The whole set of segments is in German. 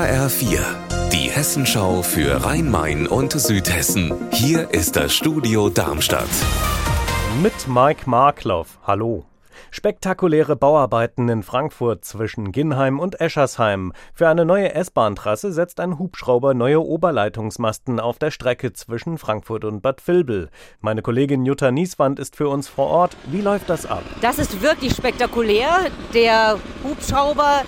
HR4, die Hessenschau für Rhein-Main und Südhessen. Hier ist das Studio Darmstadt. Mit Mike Markloff. Hallo. Spektakuläre Bauarbeiten in Frankfurt zwischen Ginnheim und Eschersheim. Für eine neue S-Bahn-Trasse setzt ein Hubschrauber neue Oberleitungsmasten auf der Strecke zwischen Frankfurt und Bad Vilbel. Meine Kollegin Jutta Nieswand ist für uns vor Ort. Wie läuft das ab? Das ist wirklich spektakulär. Der Hubschrauber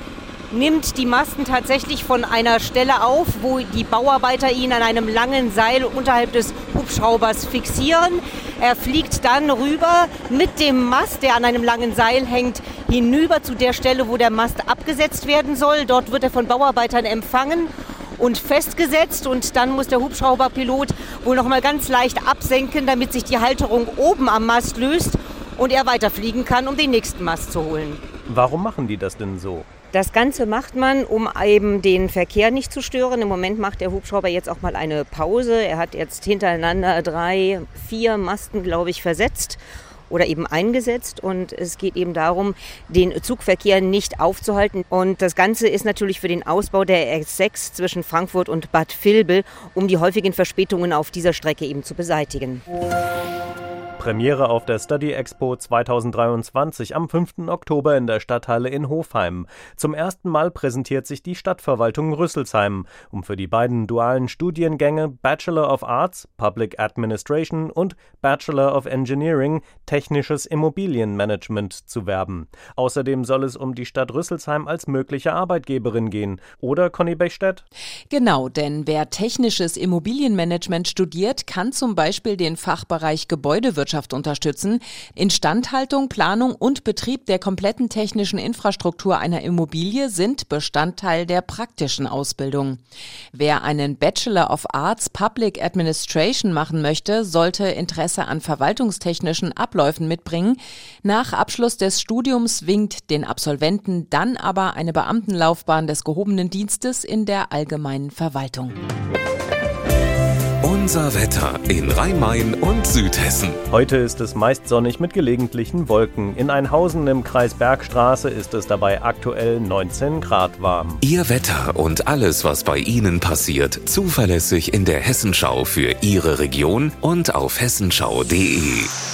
nimmt die Masten tatsächlich von einer Stelle auf, wo die Bauarbeiter ihn an einem langen Seil unterhalb des Hubschraubers fixieren. Er fliegt dann rüber mit dem Mast, der an einem langen Seil hängt, hinüber zu der Stelle, wo der Mast abgesetzt werden soll. Dort wird er von Bauarbeitern empfangen und festgesetzt und dann muss der Hubschrauberpilot wohl noch mal ganz leicht absenken, damit sich die Halterung oben am Mast löst und er weiterfliegen kann, um den nächsten Mast zu holen. Warum machen die das denn so? Das Ganze macht man, um eben den Verkehr nicht zu stören. Im Moment macht der Hubschrauber jetzt auch mal eine Pause. Er hat jetzt hintereinander drei, vier Masten, glaube ich, versetzt oder eben eingesetzt. Und es geht eben darum, den Zugverkehr nicht aufzuhalten. Und das Ganze ist natürlich für den Ausbau der S6 zwischen Frankfurt und Bad Vilbel, um die häufigen Verspätungen auf dieser Strecke eben zu beseitigen. Premiere auf der Study Expo 2023 am 5. Oktober in der Stadthalle in Hofheim. Zum ersten Mal präsentiert sich die Stadtverwaltung Rüsselsheim, um für die beiden dualen Studiengänge Bachelor of Arts Public Administration und Bachelor of Engineering Technisches Immobilienmanagement zu werben. Außerdem soll es um die Stadt Rüsselsheim als mögliche Arbeitgeberin gehen. Oder Conny Bechstedt? Genau, denn wer Technisches Immobilienmanagement studiert, kann zum Beispiel den Fachbereich Gebäudewirtschaft Landwirtschaft unterstützen, Instandhaltung, Planung und Betrieb der kompletten technischen Infrastruktur einer Immobilie sind Bestandteil der praktischen Ausbildung. Wer einen Bachelor of Arts Public Administration machen möchte, sollte Interesse an verwaltungstechnischen Abläufen mitbringen. Nach Abschluss des Studiums winkt den Absolventen dann aber eine Beamtenlaufbahn des gehobenen Dienstes in der allgemeinen Verwaltung. Unser Wetter in Rhein-Main und Südhessen. Heute ist es meist sonnig mit gelegentlichen Wolken. In Einhausen im Kreis Bergstraße ist es dabei aktuell 19 Grad warm. Ihr Wetter und alles, was bei Ihnen passiert, zuverlässig in der Hessenschau für Ihre Region und auf hessenschau.de.